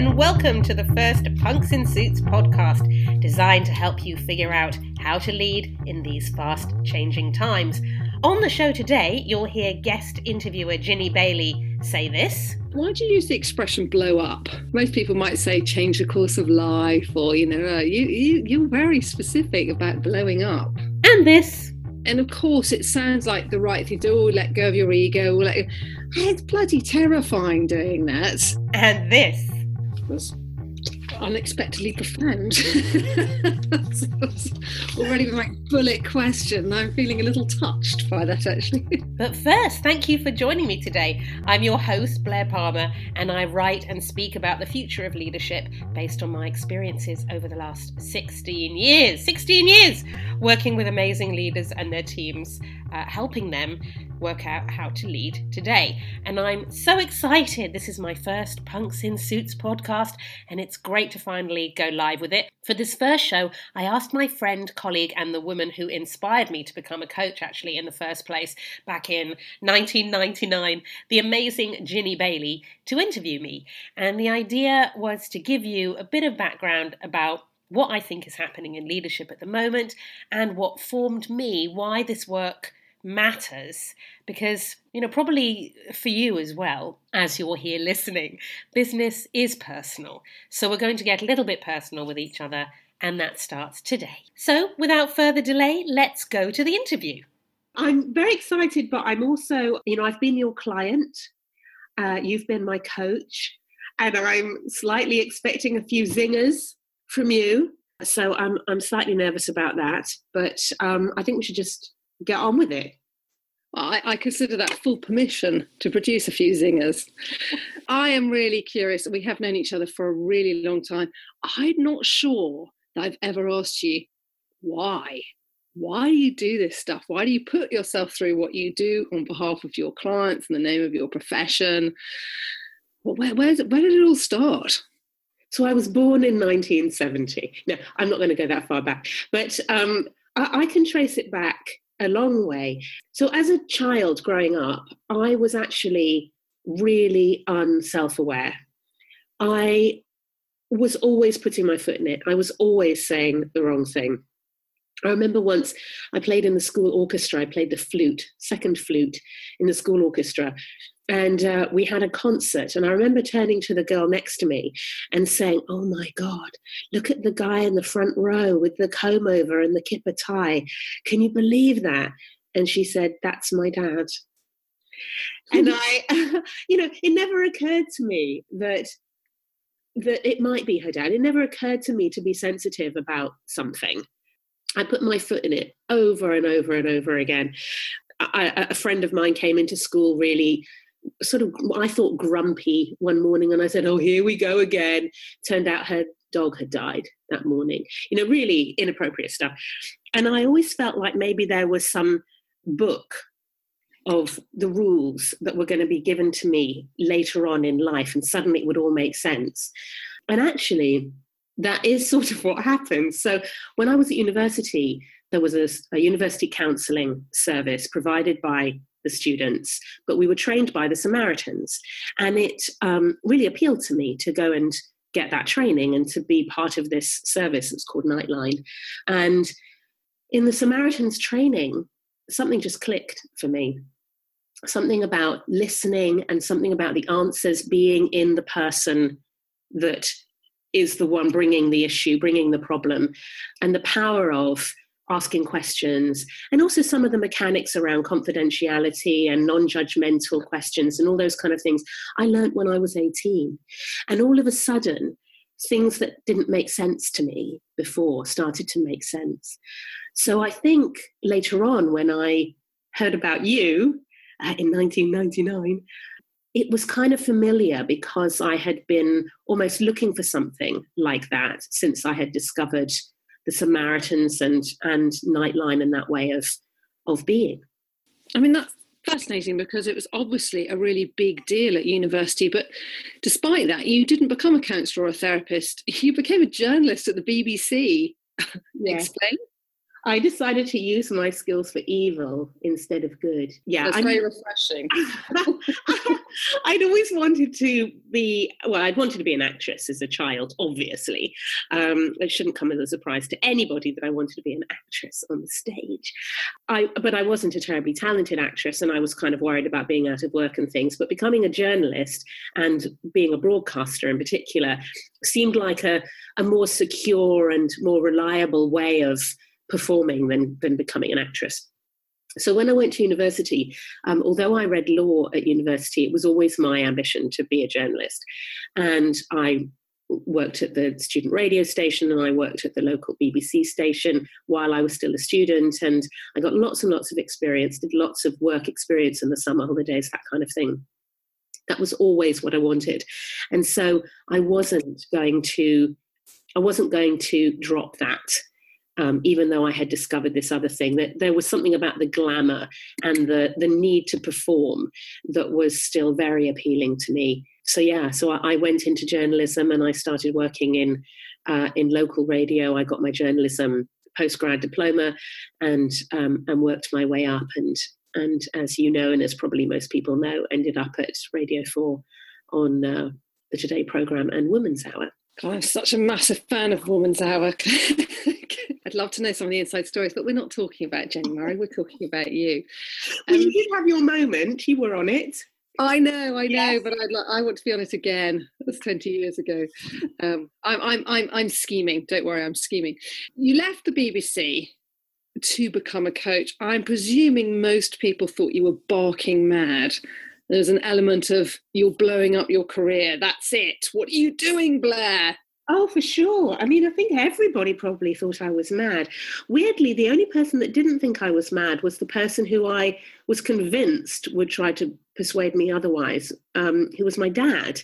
and welcome to the first Punks in Suits podcast, designed to help you figure out how to lead in these fast changing times. On the show today, you'll hear guest interviewer Ginny Bailey say this. Why do you use the expression blow up? Most people might say change the course of life, or, you know, uh, you, you, you're very specific about blowing up. And this. And of course, it sounds like the right thing to do. Oh, let go of your ego. Let go. It's bloody terrifying doing that. And this. Was unexpectedly profound. already my bullet question. I'm feeling a little touched by that actually. But first, thank you for joining me today. I'm your host, Blaire Palmer, and I write and speak about the future of leadership based on my experiences over the last 16 years. 16 years working with amazing leaders and their teams, uh, helping them work out how to lead today. And I'm so excited. This is my first Punks in Suits podcast, and it's great to finally go live with it. For this first show, I asked my friend, colleague, and the woman who inspired me to become a coach actually in the first place back in 1999, the amazing Ginny Bailey, to interview me. And the idea was to give you a bit of background about what I think is happening in leadership at the moment and what formed me, why this work matters because, you know, probably for you as well, as you're here listening, business is personal. So we're going to get a little bit personal with each other, and that starts today. So without further delay, let's go to the interview. I'm very excited, but I'm also, you know, I've been your client, uh, you've been my coach, and I'm slightly expecting a few zingers from you. So I'm I'm slightly nervous about that, but um, I think we should just get on with it. I, I, consider that full permission to produce a few zingers. I am really curious. We have known each other for a really long time. I'm not sure that I've ever asked you why. Why do you do this stuff? Why do you put yourself through what you do on behalf of your clients in the name of your profession? Well, where, where, did it all start? So I was born in 1970. No, I'm not going to go that far back, but um, I, I can trace it back a long way. So, as a child growing up, I was actually really unself aware. I was always putting my foot in it, I was always saying the wrong thing. I remember once I played in the school orchestra, I played the flute, second flute in the school orchestra, and uh, we had a concert and i remember turning to the girl next to me and saying oh my god look at the guy in the front row with the comb over and the kipper tie. Can you believe that? And she said that's my dad. And i you know it never occurred to me that that it might be her dad. It never occurred to me to be sensitive about something. I put my foot in it over and over and over again. I, a friend of mine came into school really sort of I thought grumpy one morning and I said, Oh, here we go again. Turned out her dog had died that morning. You know, really inappropriate stuff. And I always felt like maybe there was some book of the rules that were going to be given to me later on in life, and suddenly it would all make sense. And actually, that is sort of what happened. So when I was at university, there was a, a university counselling service provided by the students, but we were trained by the Samaritans. And it um, really appealed to me to go and get that training and to be part of this service. It's called Nightline. And in the Samaritans training, something just clicked for me. Something about listening and something about the answers being in the person that is the one bringing the issue, bringing the problem, and the power of asking questions, and also some of the mechanics around confidentiality and non judgmental questions and all those kind of things I learned when I was 18. And all of a sudden, things that didn't make sense to me before started to make sense. So I think later on, when I heard about you uh, in 1999, it was kind of familiar because I had been almost looking for something like that since I had discovered the Samaritans and and Nightline and that way of of being. I mean that's fascinating because it was obviously a really big deal at university, but despite that, you didn't become a counsellor or a therapist. You became a journalist at the BBC. Yeah. Explain. I decided to use my skills for evil instead of good. Yeah, that's I very refreshing. I'd always wanted to be well. I'd wanted to be an actress as a child. Obviously, um, it shouldn't come as a surprise to anybody that I wanted to be an actress on the stage. I, but I wasn't a terribly talented actress, and I was kind of worried about being out of work and things. But becoming a journalist and being a broadcaster in particular seemed like a, a more secure and more reliable way of performing than, than becoming an actress. So when I went to university, um, although I read law at university, it was always my ambition to be a journalist. And I worked at the student radio station and I worked at the local BBC station while I was still a student. And I got lots and lots of experience, did lots of work experience in the summer holidays, that kind of thing. That was always what I wanted. And so I wasn't going to, I wasn't going to drop that um, even though I had discovered this other thing, that there was something about the glamour and the, the need to perform that was still very appealing to me. So, yeah, so I, went into journalism and I started working in, uh, in local radio. I got my journalism postgrad diploma and, um, and worked my way up. And, and as you know, and as probably most people know, ended up at Radio 4 on uh, the Today programme and Women's Hour. I'm such a massive fan of Women's Hour. I'd love to know some of the inside stories, but we're not talking about Jenni Murray. We're talking about you. Um, well, you did have your moment. You were on it. I know, I know, yes. but I'd, I want to be on it again. That's twenty years ago. Um, I'm, I'm, I'm, I'm scheming. Don't worry, I'm scheming. You left the BBC to become a coach. I'm presuming most people thought you were barking mad. There's an element of you're blowing up your career. That's it. What are you doing, Blaire? Oh, for sure. I mean, I think everybody probably thought I was mad. Weirdly, the only person that didn't think I was mad was the person who I was convinced would try to persuade me otherwise, um, who was my dad.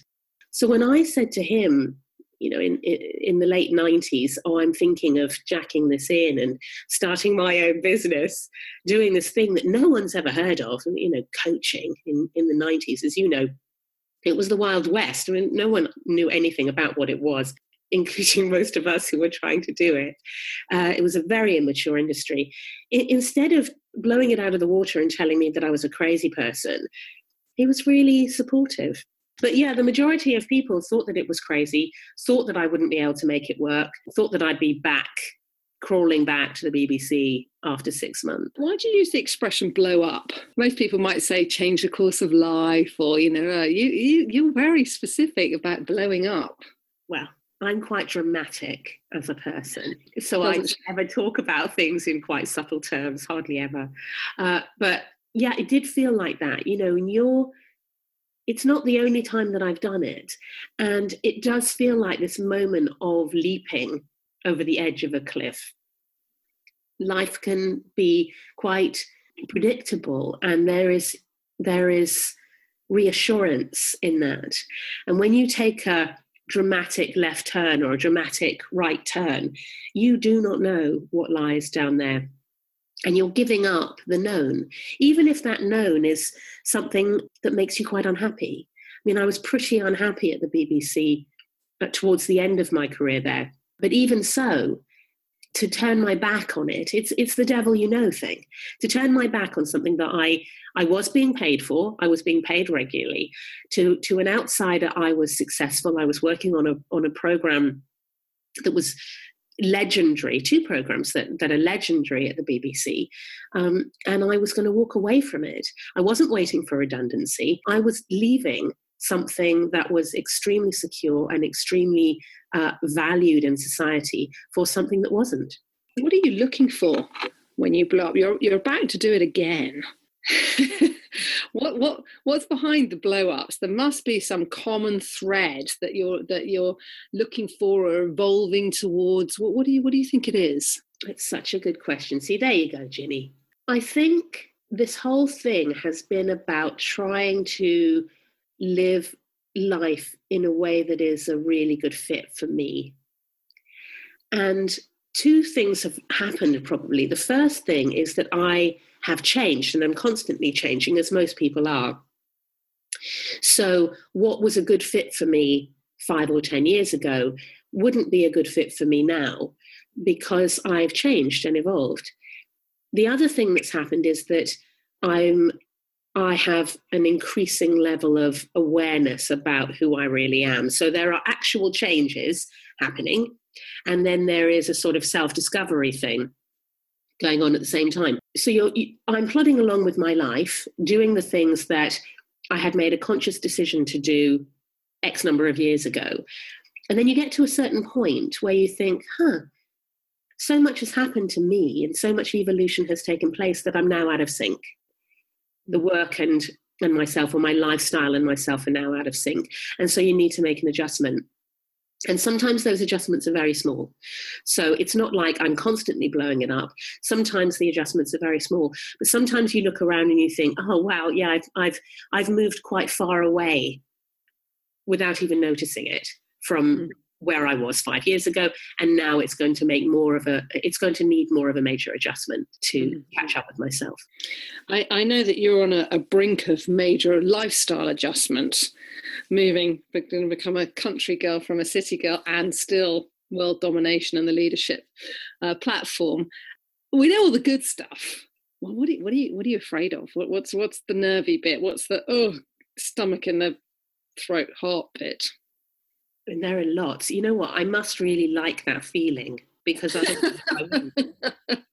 So when I said to him, you know, in, in the late 90s, oh, I'm thinking of jacking this in and starting my own business, doing this thing that no one's ever heard of, and, you know, coaching in, in the 90s, as you know, it was the Wild West. I mean, no one knew anything about what it was including most of us who were trying to do it. Uh, it was a very immature industry. I, instead of blowing it out of the water and telling me that I was a crazy person, he was really supportive. But yeah, the majority of people thought that it was crazy, thought that I wouldn't be able to make it work, thought that I'd be back, crawling back to the BBC after six months. Why do you use the expression blow up? Most people might say change the course of life, or, you know, uh, you, you, you're very specific about blowing up. Well, I'm quite dramatic as a person, so I never talk about things in quite subtle terms, hardly ever. Uh, but yeah, it did feel like that, you know. And you're, it's not the only time that I've done it, and it does feel like this moment of leaping over the edge of a cliff. Life can be quite predictable, and there is there is reassurance in that. And when you take a dramatic left turn or a dramatic right turn, you do not know what lies down there. And you're giving up the known, even if that known is something that makes you quite unhappy. I mean, I was pretty unhappy at the BBC uh, towards the end of my career there. But even so, to turn my back on it. It's it's the devil you know thing. To turn my back on something that i i was being paid for i was being paid regularly to to an outsider i was successful i was working on a on a program that was legendary two programs that, that are legendary at the bbc um, and i was going to walk away from it. I wasn't waiting for redundancy. I was leaving something that was extremely secure and extremely uh, valued in society for something that wasn't. What are you looking for when you blow up? You're, you're about to do it again. what what what's behind the blow ups there must be some common thread that you're that you're looking for or evolving towards what, what do you what do you think it is it's such a good question see there you go ginny i think this whole thing has been about trying to live life in a way that is a really good fit for me. And two things have happened probably. The first thing is that I have changed and I'm constantly changing, as most people are. So, what was a good fit for me five or 10 years ago wouldn't be a good fit for me now because I've changed and evolved. The other thing that's happened is that I'm I have an increasing level of awareness about who I really am. So there are actual changes happening, and then there is a sort of self discovery thing going on at the same time. So you, I'm plodding along with my life, doing the things that I had made a conscious decision to do X number of years ago. And then you get to a certain point where you think, huh, so much has happened to me and so much evolution has taken place that I'm now out of sync. The work and and myself or my lifestyle and myself are now out of sync. And so you need to make an adjustment. And sometimes those adjustments are very small. So it's not like I'm constantly blowing it up. Sometimes the adjustments are very small. But sometimes you look around and you think, oh wow, yeah, I've I've I've moved quite far away without even noticing it from mm where I was five years ago, and now it's going to make more of a it's going to need more of a major adjustment to mm-hmm. catch up with myself. I, I know that you're on a, a, brink of major lifestyle adjustment, moving going to become a country girl from a city girl, and still world domination and the leadership uh, platform. We know all the good stuff. Well, what are you, what are you what are you afraid of? What, what's what's the nervy bit? What's the oh stomach in the throat heart bit? And there are lots. You know what? I must really like that feeling because I, I, wouldn't,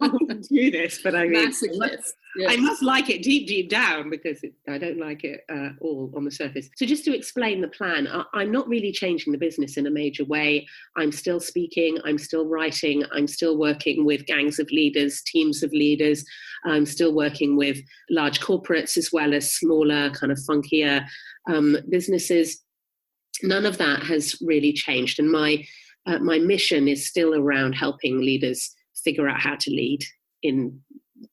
I wouldn't do this, but I mean, I must, yeah. I must, like it deep, deep down because it, I don't like it uh, all on the surface. So, just to explain the plan, I, am not really changing the business in a major way. I'm still speaking, I'm still writing, I'm still working with gangs of leaders, teams of leaders. I'm still working with large corporates as well as smaller, kind of funkier um, businesses none of that has really changed. And my uh, my mission is still around helping leaders figure out how to lead in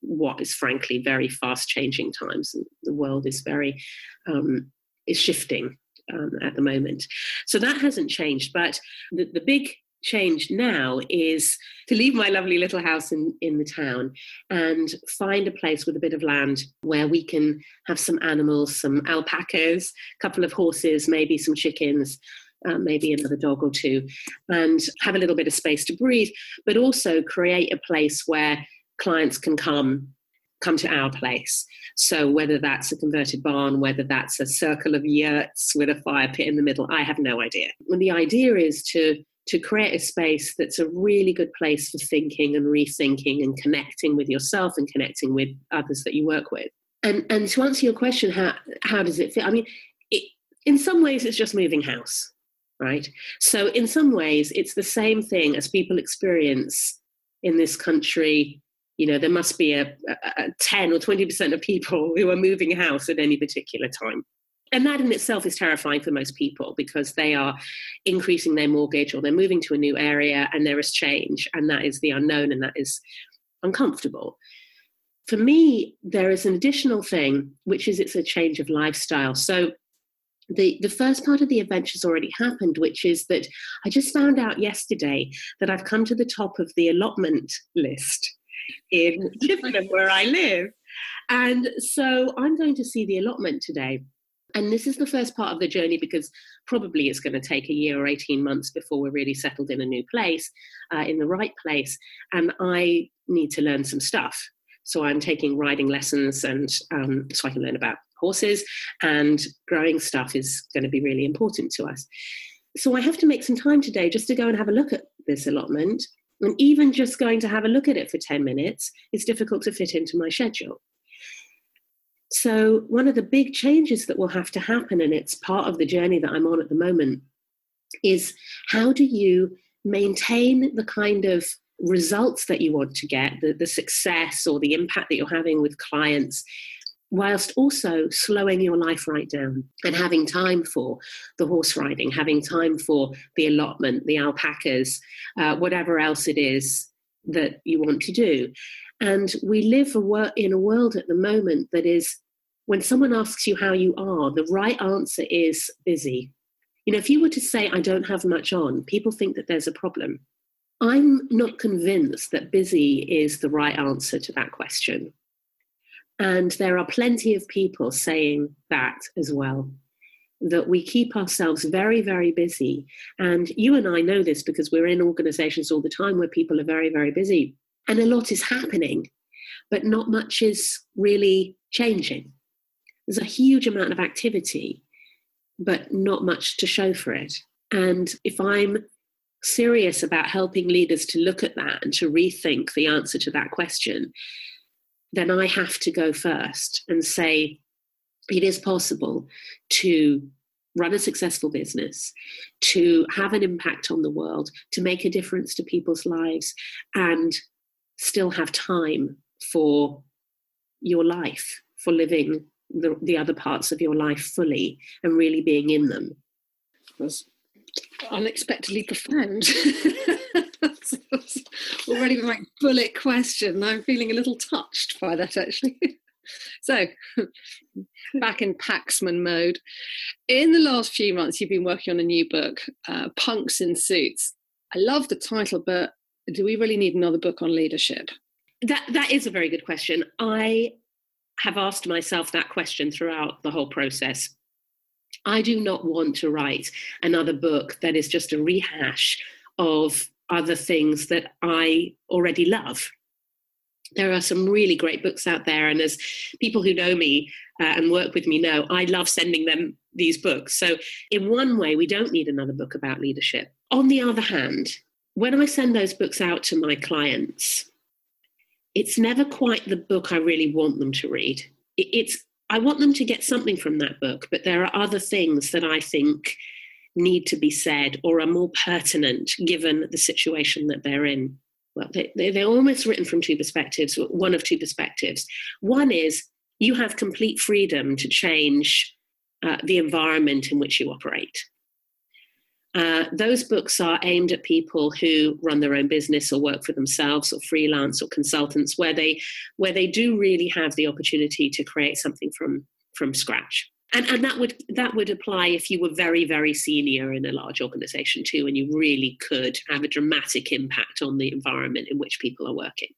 what is frankly very fast changing times. The world is very um, is shifting um, at the moment, so that hasn't changed. But the, the big change now is to leave my lovely little house in, in the town and find a place with a bit of land where we can have some animals, some alpacas, a couple of horses, maybe some chickens. Uh, maybe another dog or two, and have a little bit of space to breathe, but also create a place where clients can come come to our place. So whether that's a converted barn, whether that's a circle of yurts with a fire pit in the middle, I have no idea. And the idea is to to create a space that's a really good place for thinking and rethinking and connecting with yourself and connecting with others that you work with. And and to answer your question, how how does it fit? I mean, it, in some ways, it's just moving house, right? So in some ways, it's the same thing as people experience in this country. You know, there must be a, a, a ten or twenty percent of people who are moving house at any particular time and that in itself is terrifying for most people because they are increasing their mortgage or they're moving to a new area and there is change and that is the unknown and that is uncomfortable for me there is an additional thing which is it's a change of lifestyle so the, the first part of the adventure has already happened, which is that I just found out yesterday that I've come to the top of the allotment list in Chippenham, where I live. And so I'm going to see the allotment today. And this is the first part of the journey because probably it's going to take a year or 18 months before we're really settled in a new place, uh, in the right place. And I need to learn some stuff. So I'm taking riding lessons and um, so I can learn about horses and growing stuff is going to be really important to us. So I have to make some time today just to go and have a look at this allotment. And even just going to have a look at it for 10 minutes is difficult to fit into my schedule. So, one of the big changes that will have to happen, and it's part of the journey that I'm on at the moment, is how do you maintain the kind of results that you want to get, the, the success or the impact that you're having with clients, whilst also slowing your life right down and having time for the horse riding, having time for the allotment, the alpacas, uh, whatever else it is that you want to do. And we live in a world at the moment that is, when someone asks you how you are, the right answer is busy. You know, if you were to say, I don't have much on, people think that there's a problem. I'm not convinced that busy is the right answer to that question. And there are plenty of people saying that as well. that we keep ourselves very, very busy. And you and I know this because we're in organizations all the time where people are very, very busy and a lot is happening, but not much is really changing. There's a huge amount of activity, but not much to show for it. And if I'm serious about helping leaders to look at that and to rethink the answer to that question, then I have to go first and say, it is possible to run a successful business, to have an impact on the world, to make a difference to people's lives, and still have time for your life, for living the, the other parts of your life fully and really being in them. It was unexpectedly profound. already my bullet question. I'm feeling a little touched by that actually. so, back in Paxman mode. In the last few months, you've been working on a new book, uh, Punks in Suits. I love the title, but do we really need another book on leadership? That that is a very good question. I have asked myself that question throughout the whole process. I do not want to write another book that is just a rehash of other things that I already love there are some really great books out there and as people who know me uh, and work with me know i love sending them these books so in one way we don't need another book about leadership on the other hand when i send those books out to my clients it's never quite the book i really want them to read it's i want them to get something from that book but there are other things that i think need to be said or are more pertinent given the situation that they're in well, they, they're almost written from two perspectives, one of two perspectives. One is you have complete freedom to change uh, the environment in which you operate. Uh, those books are aimed at people who run their own business or work for themselves or freelance or consultants where they where they do really have the opportunity to create something from from scratch. And and that would that would apply if you were very very senior in a large organization too and you really could have a dramatic impact on the environment in which people are working.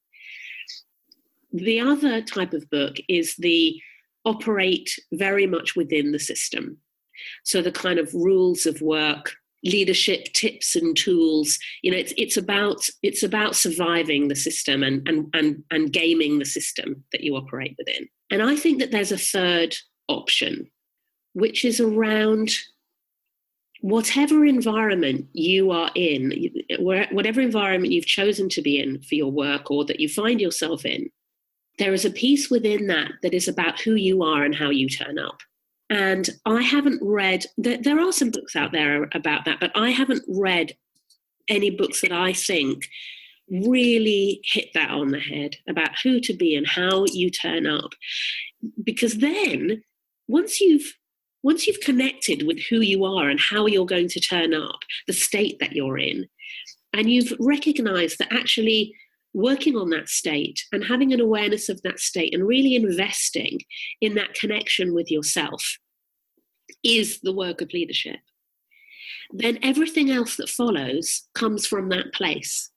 The other type of book is the operate very much within the system. So the kind of rules of work leadership tips and tools you know it's it's about it's about surviving the system and and and, and gaming the system that you operate within and i think that there's a third option which is around whatever environment you are in, whatever environment you've chosen to be in for your work or that you find yourself in, there is a piece within that that is about who you are and how you turn up. And I haven't read, there are some books out there about that, but I haven't read any books that I think really hit that on the head about who to be and how you turn up. Because then, once you've once you've connected with who you are and how you're going to turn up, the state that you're in, and you've recognized that actually working on that state and having an awareness of that state and really investing in that connection with yourself is the work of leadership, then everything else that follows comes from that place.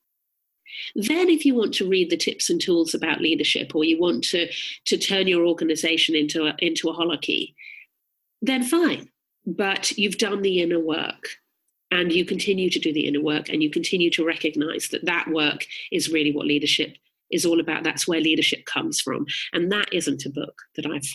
Then, if you want to read the tips and tools about leadership, or you want to, to turn your organization into a, into a holacracy, then fine. But you've done the inner work and you continue to do the inner work and you continue to recognize that that work is really what leadership is all about. That's where leadership comes from. And that isn't a book that I've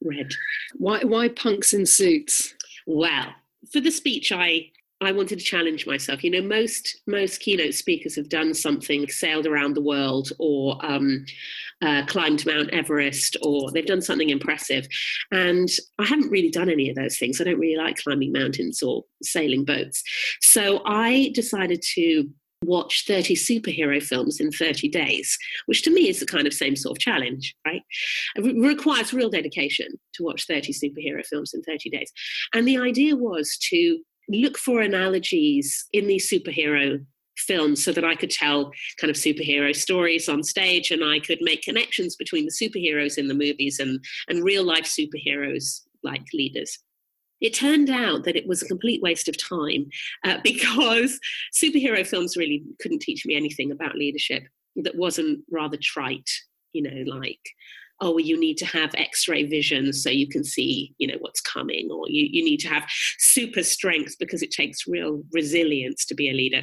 read. Why, why punks in suits? Well, for the speech, I I wanted to challenge myself. You know, most most keynote speakers have done something, sailed around the world, or um, uh, climbed Mount Everest, or they've done something impressive. And I haven't really done any of those things. I don't really like climbing mountains or sailing boats. So I decided to watch 30 superhero films in 30 days, which to me is the kind of same sort of challenge, right? It requires real dedication to watch 30 superhero films in 30 days. And the idea was to look for analogies in these superhero films so that I could tell kind of superhero stories on stage and I could make connections between the superheroes in the movies and, and real life superheroes like leaders. It turned out that it was a complete waste of time uh, because superhero films really couldn't teach me anything about leadership that wasn't rather trite, you know, like oh, you need to have X-ray vision so you can see, you know, what's coming, or you, you need to have super strength because it takes real resilience to be a leader.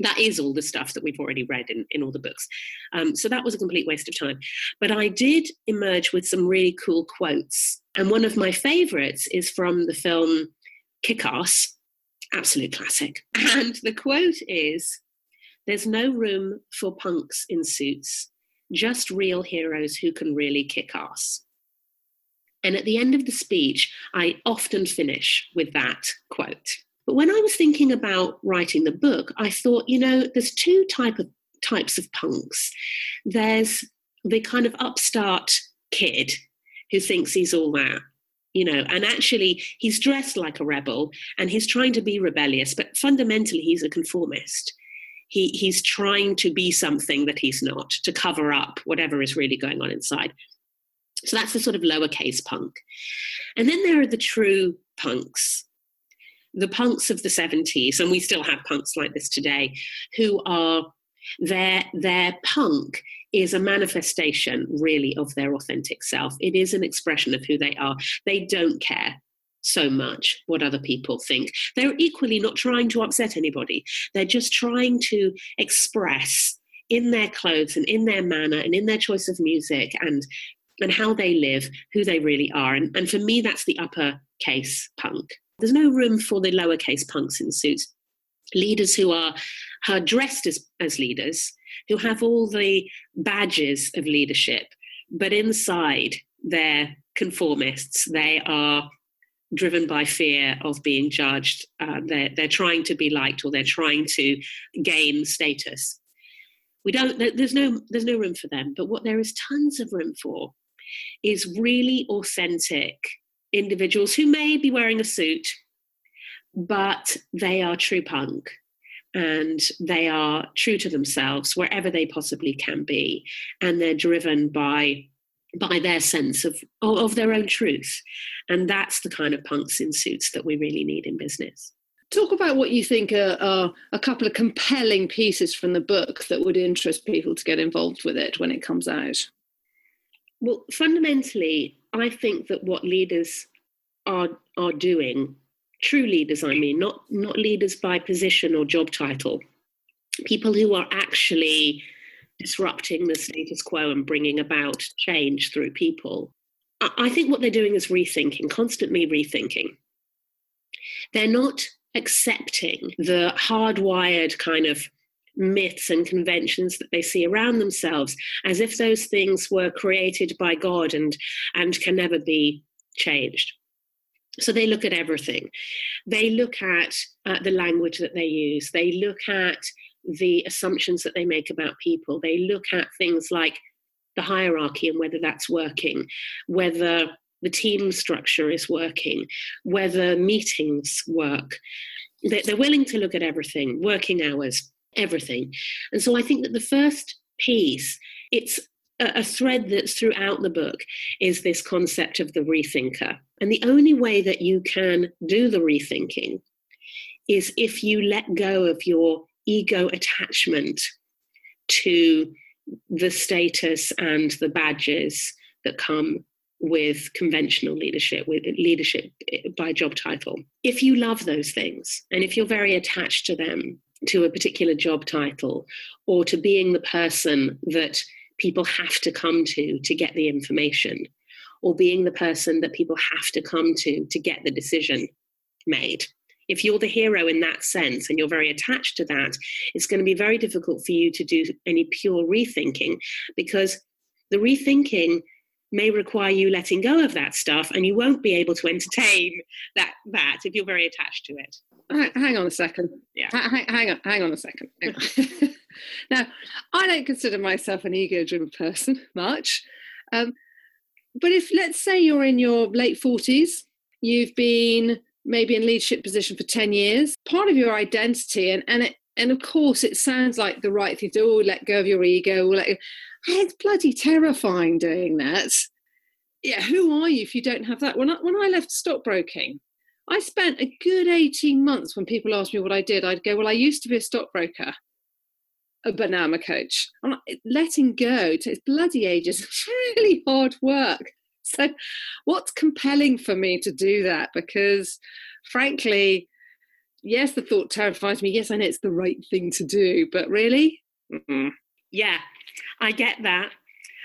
That is all the stuff that we've already read in, in all the books. Um, so that was a complete waste of time. But I did emerge with some really cool quotes. And one of my favorites is from the film Kick Ass, absolute classic. And the quote is There's no room for punks in suits just real heroes who can really kick ass. And at the end of the speech, I often finish with that quote. But when I was thinking about writing the book, I thought, you know, there's two type of types of punks. There's the kind of upstart kid who thinks he's all that, you know, and actually he's dressed like a rebel and he's trying to be rebellious, but fundamentally he's a conformist he, he's trying to be something that he's not to cover up whatever is really going on inside. So that's the sort of lowercase punk. And then there are the true punks, the punks of the 70s, and we still have punks like this today, who are their their punk is a manifestation really of their authentic self. It is an expression of who they are. They don't care so much what other people think. They're equally not trying to upset anybody. They're just trying to express in their clothes and in their manner and in their choice of music and and how they live, who they really are. And, and for me, that's the upper case punk. There's no room for the lowercase punks in suits. Leaders who are, are dressed as, as leaders, who have all the badges of leadership, but inside they're conformists. They are driven by fear of being judged. Uh, they're, they're trying to be liked or they're trying to gain status. We don't, there's no, there's no room for them. But what there is tons of room for is really authentic individuals who may be wearing a suit, but they are true punk and they are true to themselves wherever they possibly can be. And they're driven by by their sense of, of their own truth. And that's the kind of punks in suits that we really need in business. Talk about what you think are, are, a couple of compelling pieces from the book that would interest people to get involved with it when it comes out. Well, fundamentally, I think that what leaders are are doing, true leaders, I mean, not not leaders by position or job title, people who are actually disrupting the status quo and bringing about change through people. I think what they're doing is rethinking, constantly rethinking. They're not accepting the hardwired kind of myths and conventions that they see around themselves as if those things were created by God and, and can never be changed. So they look at everything. They look at uh, the language that they use. They look at the assumptions that they make about people. They look at things like the hierarchy and whether that's working, whether the team structure is working, whether meetings work. They're willing to look at everything, working hours, everything. And so I think that the first piece, it's a thread that's throughout the book is this concept of the rethinker. And the only way that you can do the rethinking is if you let go of your ego attachment to the status and the badges that come with conventional leadership, with leadership by job title. If you love those things and if you're very attached to them, to a particular job title, or to being the person that people have to come to to get the information, or being the person that people have to come to to get the decision made, if you're the hero in that sense and you're very attached to that, it's going to be very difficult for you to do any pure rethinking because the rethinking may require you letting go of that stuff and you won't be able to entertain that that if you're very attached to it. Hang on a second. Yeah. Hang, hang on hang on a second. Now i don't consider myself an ego driven person much um, but if let's say you're in your late 40s you've been maybe in leadership position for 10 years part of your identity and and it, and of course it sounds like the right thing to do oh, let go of your ego let go. Ah, it's bloody terrifying doing that yeah who are you if you don't have that when I, when I left stockbroking I spent a good 18 months when people asked me what I did I'd go well I used to be a stockbroker uh, a banana coach. I'm letting go its bloody ages. It's really hard work. So, what's compelling for me to do that? Because, frankly, yes, the thought terrifies me. Yes, I know it's the right thing to do, but really, Mm-mm. yeah, I get that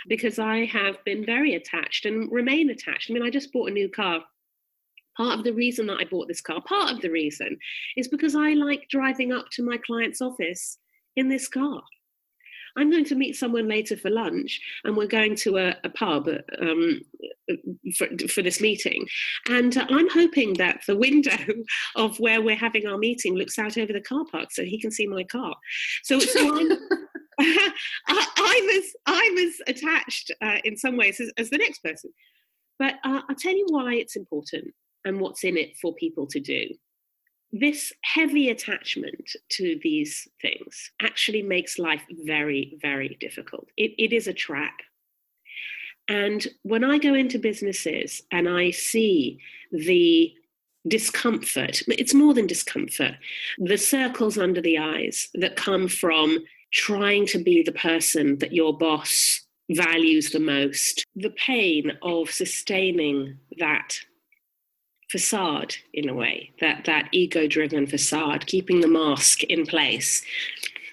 because I have been very attached and remain attached. I mean, I just bought a new car Part of the reason that I bought this car, part of the reason, is because I like driving up to my client's office in this car. I'm going to meet someone later for lunch, and we're going to a, a pub um, for, for, this meeting. And uh, I'm hoping that the window of where we're having our meeting looks out over the car park so he can see my car. So, so I'm, I, I, was I was attached uh, in some ways as, as, the next person. But uh, I'll tell you why it's important and what's in it for people to do. This heavy attachment to these things actually makes life very, very difficult. It, it is a trap. And when I go into businesses and I see the discomfort, it's more than discomfort, the circles under the eyes that come from trying to be the person that your boss values the most, the pain of sustaining that facade in a way. That that ego driven facade keeping the mask in place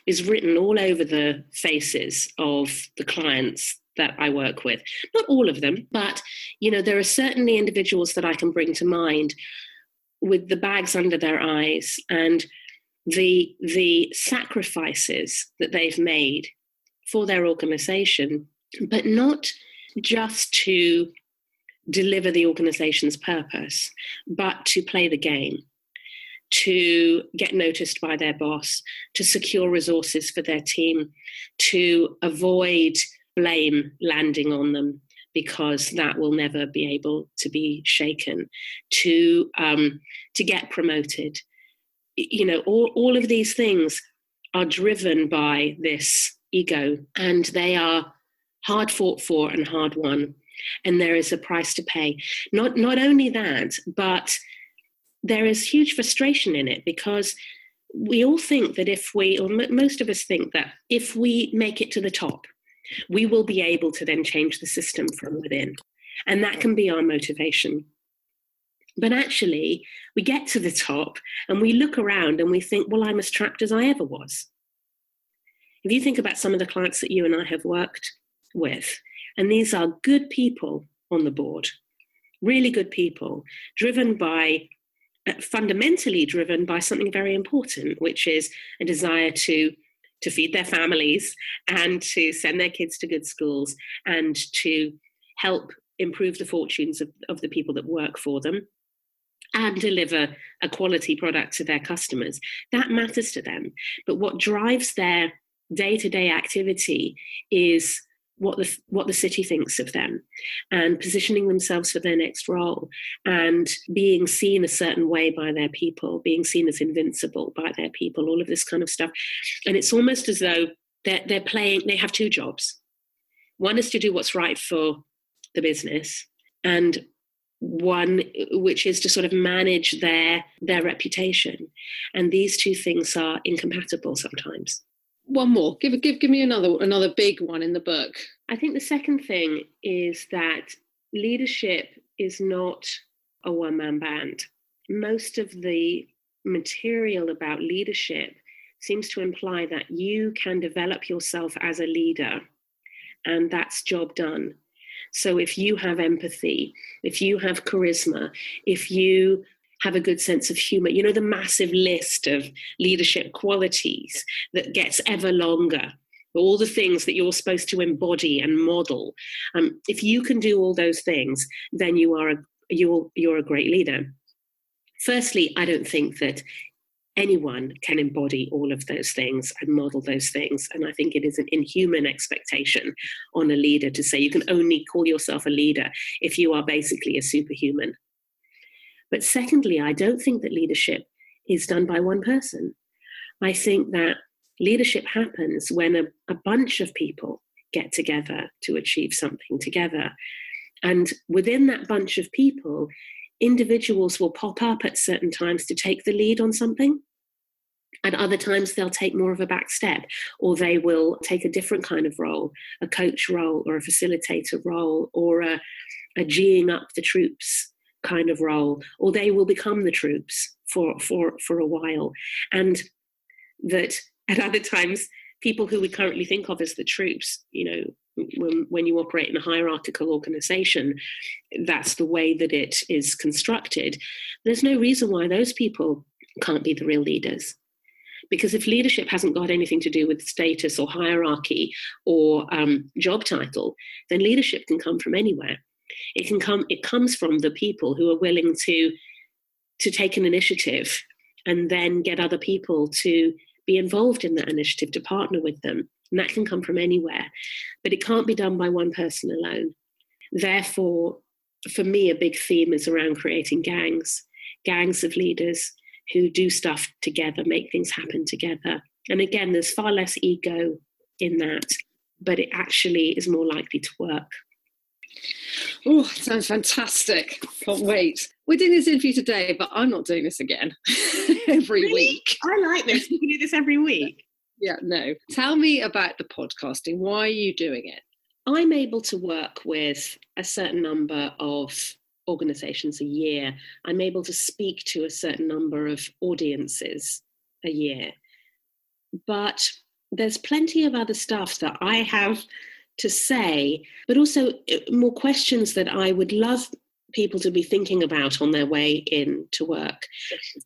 is written all over the faces of the clients that I work with. Not all of them but you know there are certainly individuals that I can bring to mind with the bags under their eyes and the the sacrifices that they've made for their organization but not just to deliver the organization's purpose, but to play the game, to get noticed by their boss, to secure resources for their team, to avoid blame landing on them because that will never be able to be shaken, to um, to get promoted. You know, all, all of these things are driven by this ego and they are hard fought for and hard won and there is a price to pay. Not not only that, but there is huge frustration in it because we all think that if we, or m- most of us think that if we make it to the top, we will be able to then change the system from within. And that can be our motivation. But actually, we get to the top and we look around and we think, well, I'm as trapped as I ever was. If you think about some of the clients that you and I have worked with, and these are good people on the board, really good people, driven by, uh, fundamentally driven by something very important, which is a desire to to feed their families and to send their kids to good schools and to help improve the fortunes of, of the people that work for them and deliver a quality product to their customers. That matters to them. But what drives their day to day activity is what the what the city thinks of them and positioning themselves for their next role and being seen a certain way by their people being seen as invincible by their people all of this kind of stuff. And it's almost as though they're, they're playing they have two jobs. One is to do what's right for the business and one which is to sort of manage their their reputation. And these two things are incompatible sometimes one more. Give give give me another another big one in the book. I think the second thing is that leadership is not a one man band. Most of the material about leadership seems to imply that you can develop yourself as a leader and that's job done. So if you have empathy, if you have charisma, if you have a good sense of humor. You know, the massive list of leadership qualities that gets ever longer. All the things that you're supposed to embody and model. Um, if you can do all those things, then you are a, you're, you're a great leader. Firstly, I don't think that anyone can embody all of those things and model those things. And I think it is an inhuman expectation on a leader to say you can only call yourself a leader if you are basically a superhuman. But secondly, I don't think that leadership is done by one person. I think that leadership happens when a, a bunch of people get together to achieve something together. And within that bunch of people, individuals will pop up at certain times to take the lead on something. At other times, they'll take more of a back step, or they will take a different kind of role a coach role, or a facilitator role, or a, a G'ing up the troops kind of role, or they will become the troops for, for, for a while. And that at other times, people who we currently think of as the troops, you know, when, when you operate in a hierarchical organization, that's the way that it is constructed. There's no reason why those people can't be the real leaders. Because if leadership hasn't got anything to do with status or hierarchy or um, job title, then leadership can come from anywhere. It can come. It comes from the people who are willing to to take an initiative and then get other people to be involved in that initiative to partner with them. And that can come from anywhere, but it can't be done by one person alone. Therefore, for me, a big theme is around creating gangs, gangs of leaders who do stuff together, make things happen together. And again, there's far less ego in that, but it actually is more likely to work. Oh, sounds fantastic. Can't wait. We're doing this interview today, but I'm not doing this again every really? week. I like this. You can do this every week. Yeah, no. Tell me about the podcasting. Why are you doing it? I'm able to work with a certain number of organizations a year. I'm able to speak to a certain number of audiences a year. But there's plenty of other stuff that I have to say, but also uh, more questions that I would love people to be thinking about on their way in to work.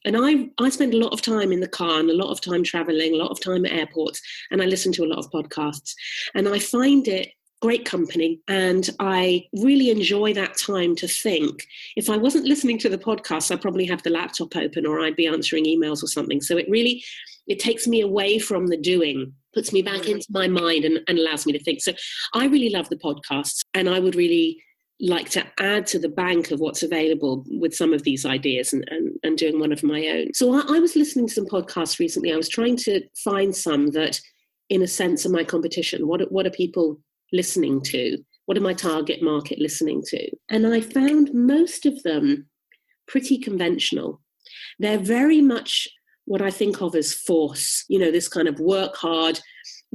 And I, I spend a lot of time in the car and a lot of time traveling, a lot of time at airports, and I listen to a lot of podcasts. And I find it great company and I really enjoy that time to think. If I wasn't listening to the podcast, I'd probably have the laptop open or I'd be answering emails or something. So it really it takes me away from the doing puts me back mm. into my mind and, and allows me to think. So I really love the podcasts and I would really like to add to the bank of what's available with some of these ideas and, and, and doing one of my own. So I, I was listening to some podcasts recently. I was trying to find some that, in a sense, are my competition. What, what are people listening to? What are my target market listening to? And I found most of them pretty conventional. They're very much what I think of as force, you know, this kind of work hard,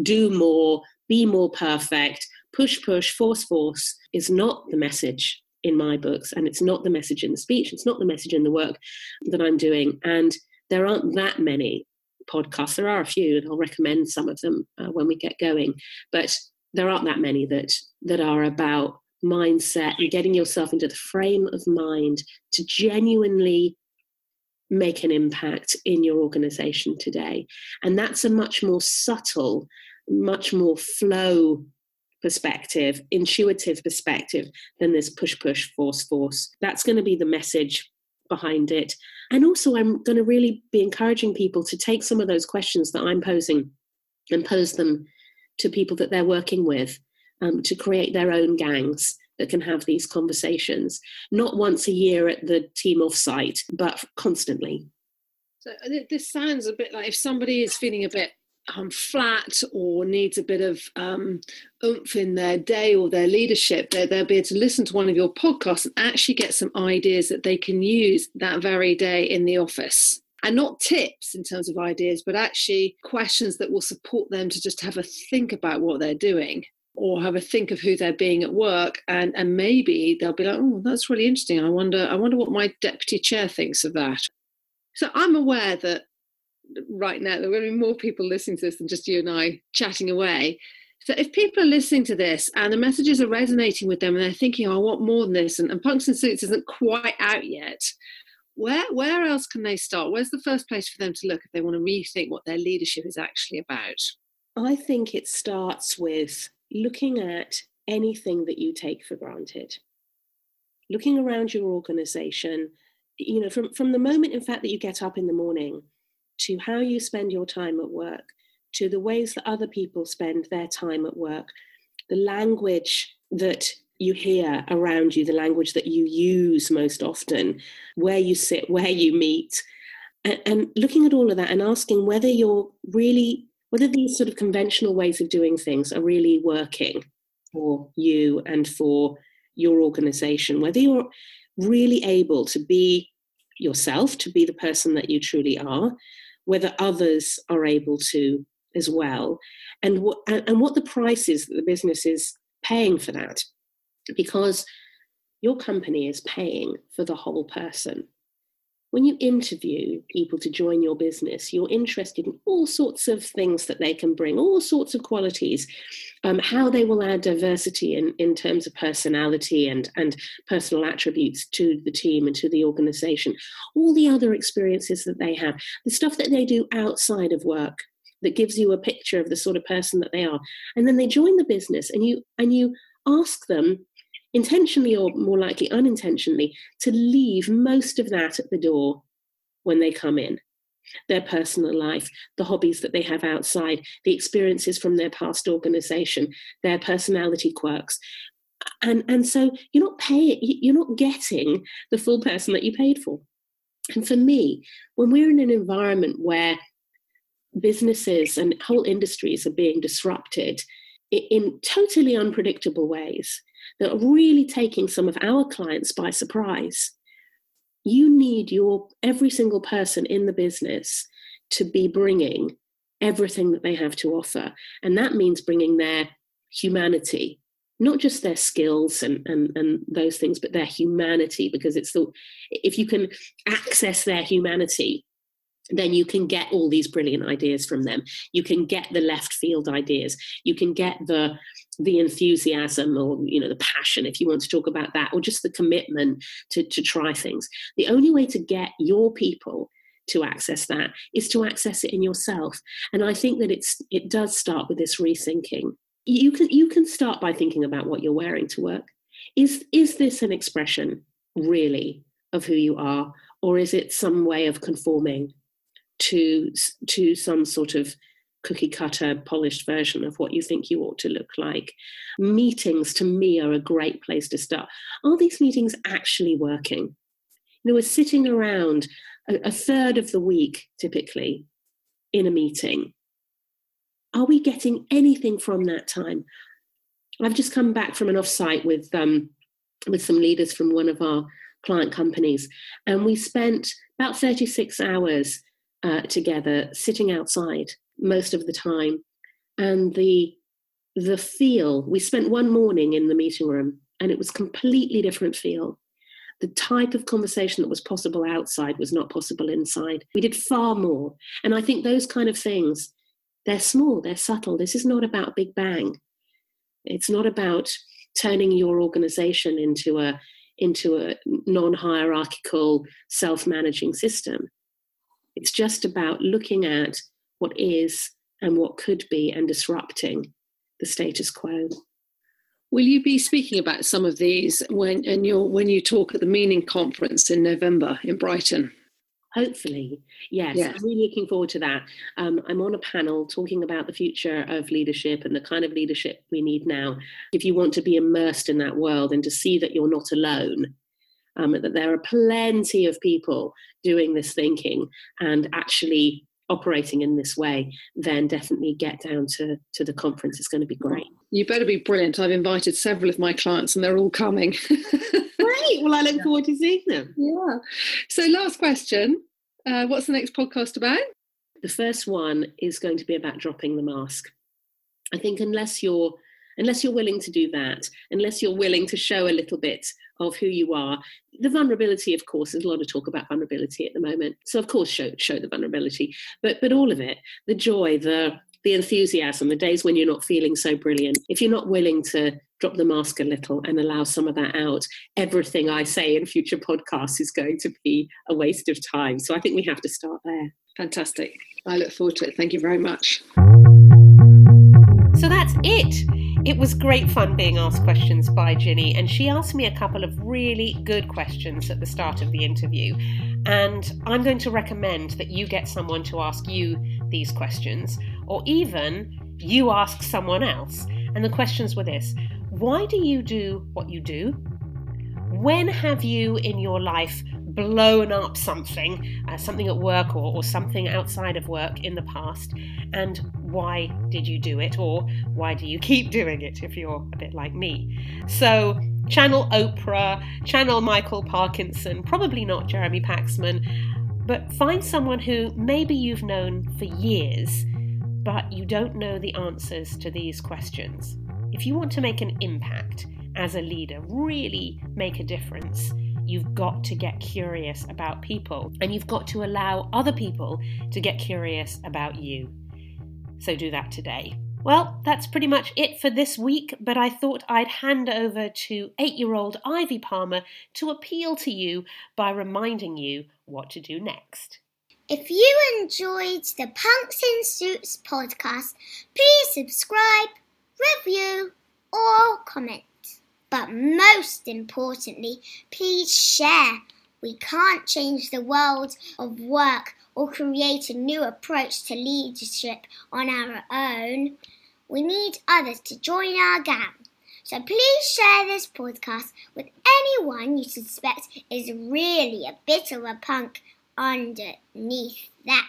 do more, be more perfect, push, push, force, force is not the message in my books. And it's not the message in the speech. It's not the message in the work that I'm doing. And there aren't that many podcasts. There are a few, and I'll recommend some of them uh, when we get going. But there aren't that many that that are about mindset and getting yourself into the frame of mind to genuinely make an impact in your organization today. And that's a much more subtle, much more flow perspective, intuitive perspective than this push, push, force, force. That's going to be the message behind it. And also, I'm going to really be encouraging people to take some of those questions that I'm posing and pose them to people that they're working with um, to create their own gangs that can have these conversations, not once a year at the team offsite, but constantly. So this sounds a bit like if somebody is feeling a bit um, flat or needs a bit of um, oomph in their day or their leadership, they, they'll be able to listen to one of your podcasts and actually get some ideas that they can use that very day in the office. And not tips in terms of ideas, but actually questions that will support them to just have a think about what they're doing or have a think of who they're being at work and and maybe they'll be like oh that's really interesting. I wonder i wonder what my deputy chair thinks of that. So i'm aware that right now there to be more people listening to this than just you and i chatting away. So if people are listening to this and the messages are resonating with them and they're thinking oh, i want more than this and, and punks in suits isn't quite out yet where where else can they start? Where's the first place for them to look if they want to rethink what their leadership is actually about? I think it starts with looking at anything that you take for granted, looking around your organization, you know, from, from the moment, in fact, that you get up in the morning to how you spend your time at work, to the ways that other people spend their time at work, the language that you hear around you, the language that you use most often, where you sit, where you meet, and, and looking at all of that and asking whether you're really whether these sort of conventional ways of doing things are really working for you and for your organization, whether you're really able to be yourself, to be the person that you truly are, whether others are able to as well, and what and what the price is that the business is paying for that, because your company is paying for the whole person when you interview people to join your business, you're interested in all sorts of things that they can bring, all sorts of qualities, um, how they will add diversity in, in terms of personality and, and personal attributes to the team and to the organization, all the other experiences that they have, the stuff that they do outside of work that gives you a picture of the sort of person that they are. And then they join the business and you and you ask them intentionally or more likely unintentionally, to leave most of that at the door when they come in their personal life, the hobbies that they have outside, the experiences from their past organization, their personality quirks. And, and so you're not paying, you're not getting the full person that you paid for. And for me, when we're in an environment where businesses and whole industries are being disrupted in totally unpredictable ways, that are really taking some of our clients by surprise. You need your every single person in the business to be bringing everything that they have to offer. And that means bringing their humanity, not just their skills and, and, and those things, but their humanity, because it's the, if you can access their humanity, then you can get all these brilliant ideas from them. You can get the left field ideas. You can get the the enthusiasm or you know the passion if you want to talk about that or just the commitment to, to try things. The only way to get your people to access that is to access it in yourself. And i think that it's it does start with this rethinking. You can you can start by thinking about what you're wearing to work. Is is this an expression really of who you are or is it some way of conforming to to some sort of cookie cutter, polished version of what you think you ought to look like. Meetings to me are a great place to start. Are these meetings actually working? You know, we're sitting around a, a third of the week typically in a meeting. Are we getting anything from that time? I've just come back from an offsite with um, with some leaders from one of our client companies, and we spent about 36 hours uh, together sitting outside most of the time. And the the feel, we spent one morning in the meeting room and it was completely different feel. The type of conversation that was possible outside was not possible inside. We did far more. And I think those kind of things, they're small, they're subtle. This is not about Big Bang. It's not about turning your organization into a into a non-hierarchical self-managing system. It's just about looking at what is and what could be and disrupting the status quo. Will you be speaking about some of these when and you when you talk at the Meaning Conference in November in Brighton? Hopefully, yes. yes. I'm really looking forward to that. Um, I'm on a panel talking about the future of leadership and the kind of leadership we need now. If you want to be immersed in that world and to see that you're not alone, um, that there are plenty of people doing this thinking and actually operating in this way, then definitely get down to, to the conference. It's going to be great. You better be brilliant. I've invited several of my clients and they're all coming. great. Well, I look forward to seeing them. Yeah. So, last question uh, What's the next podcast about? The first one is going to be about dropping the mask. I think unless you're unless you're willing to do that, unless you're willing to show a little bit of who you are. The vulnerability, of course, there's a lot of talk about vulnerability at the moment. So of course show show the vulnerability. But but all of it, the joy, the the enthusiasm, the days when you're not feeling so brilliant, if you're not willing to drop the mask a little and allow some of that out, everything I say in future podcasts is going to be a waste of time. So I think we have to start there. Fantastic. I look forward to it. Thank you very much. So that's it. It was great fun being asked questions by Jenni, and she asked me a couple of really good questions at the start of the interview. And I'm going to recommend that you get someone to ask you these questions, or even you ask someone else. And the questions were this Why do you do what you do? When have you in your life blown up something, uh, something at work or, or something outside of work in the past, and why did you do it, or why do you keep doing it if you're a bit like me? So, channel Oprah, channel Michael Parkinson, probably not Jeremy Paxman. But find someone who maybe you've known for years, but you don't know the answers to these questions. If you want to make an impact as a leader, really make a difference, you've got to get curious about people and you've got to allow other people to get curious about you. So do that today. Well, that's pretty much it for this week, but I thought I'd hand over to eight year old Ivy Palmer to appeal to you by reminding you what to do next. If you enjoyed the Punks in Suits podcast, please subscribe, review, or comment. But most importantly, please share. We can't change the world of work or create a new approach to leadership on our own. We need others to join our gang. So please share this podcast with anyone you suspect is really a bit of a punk underneath that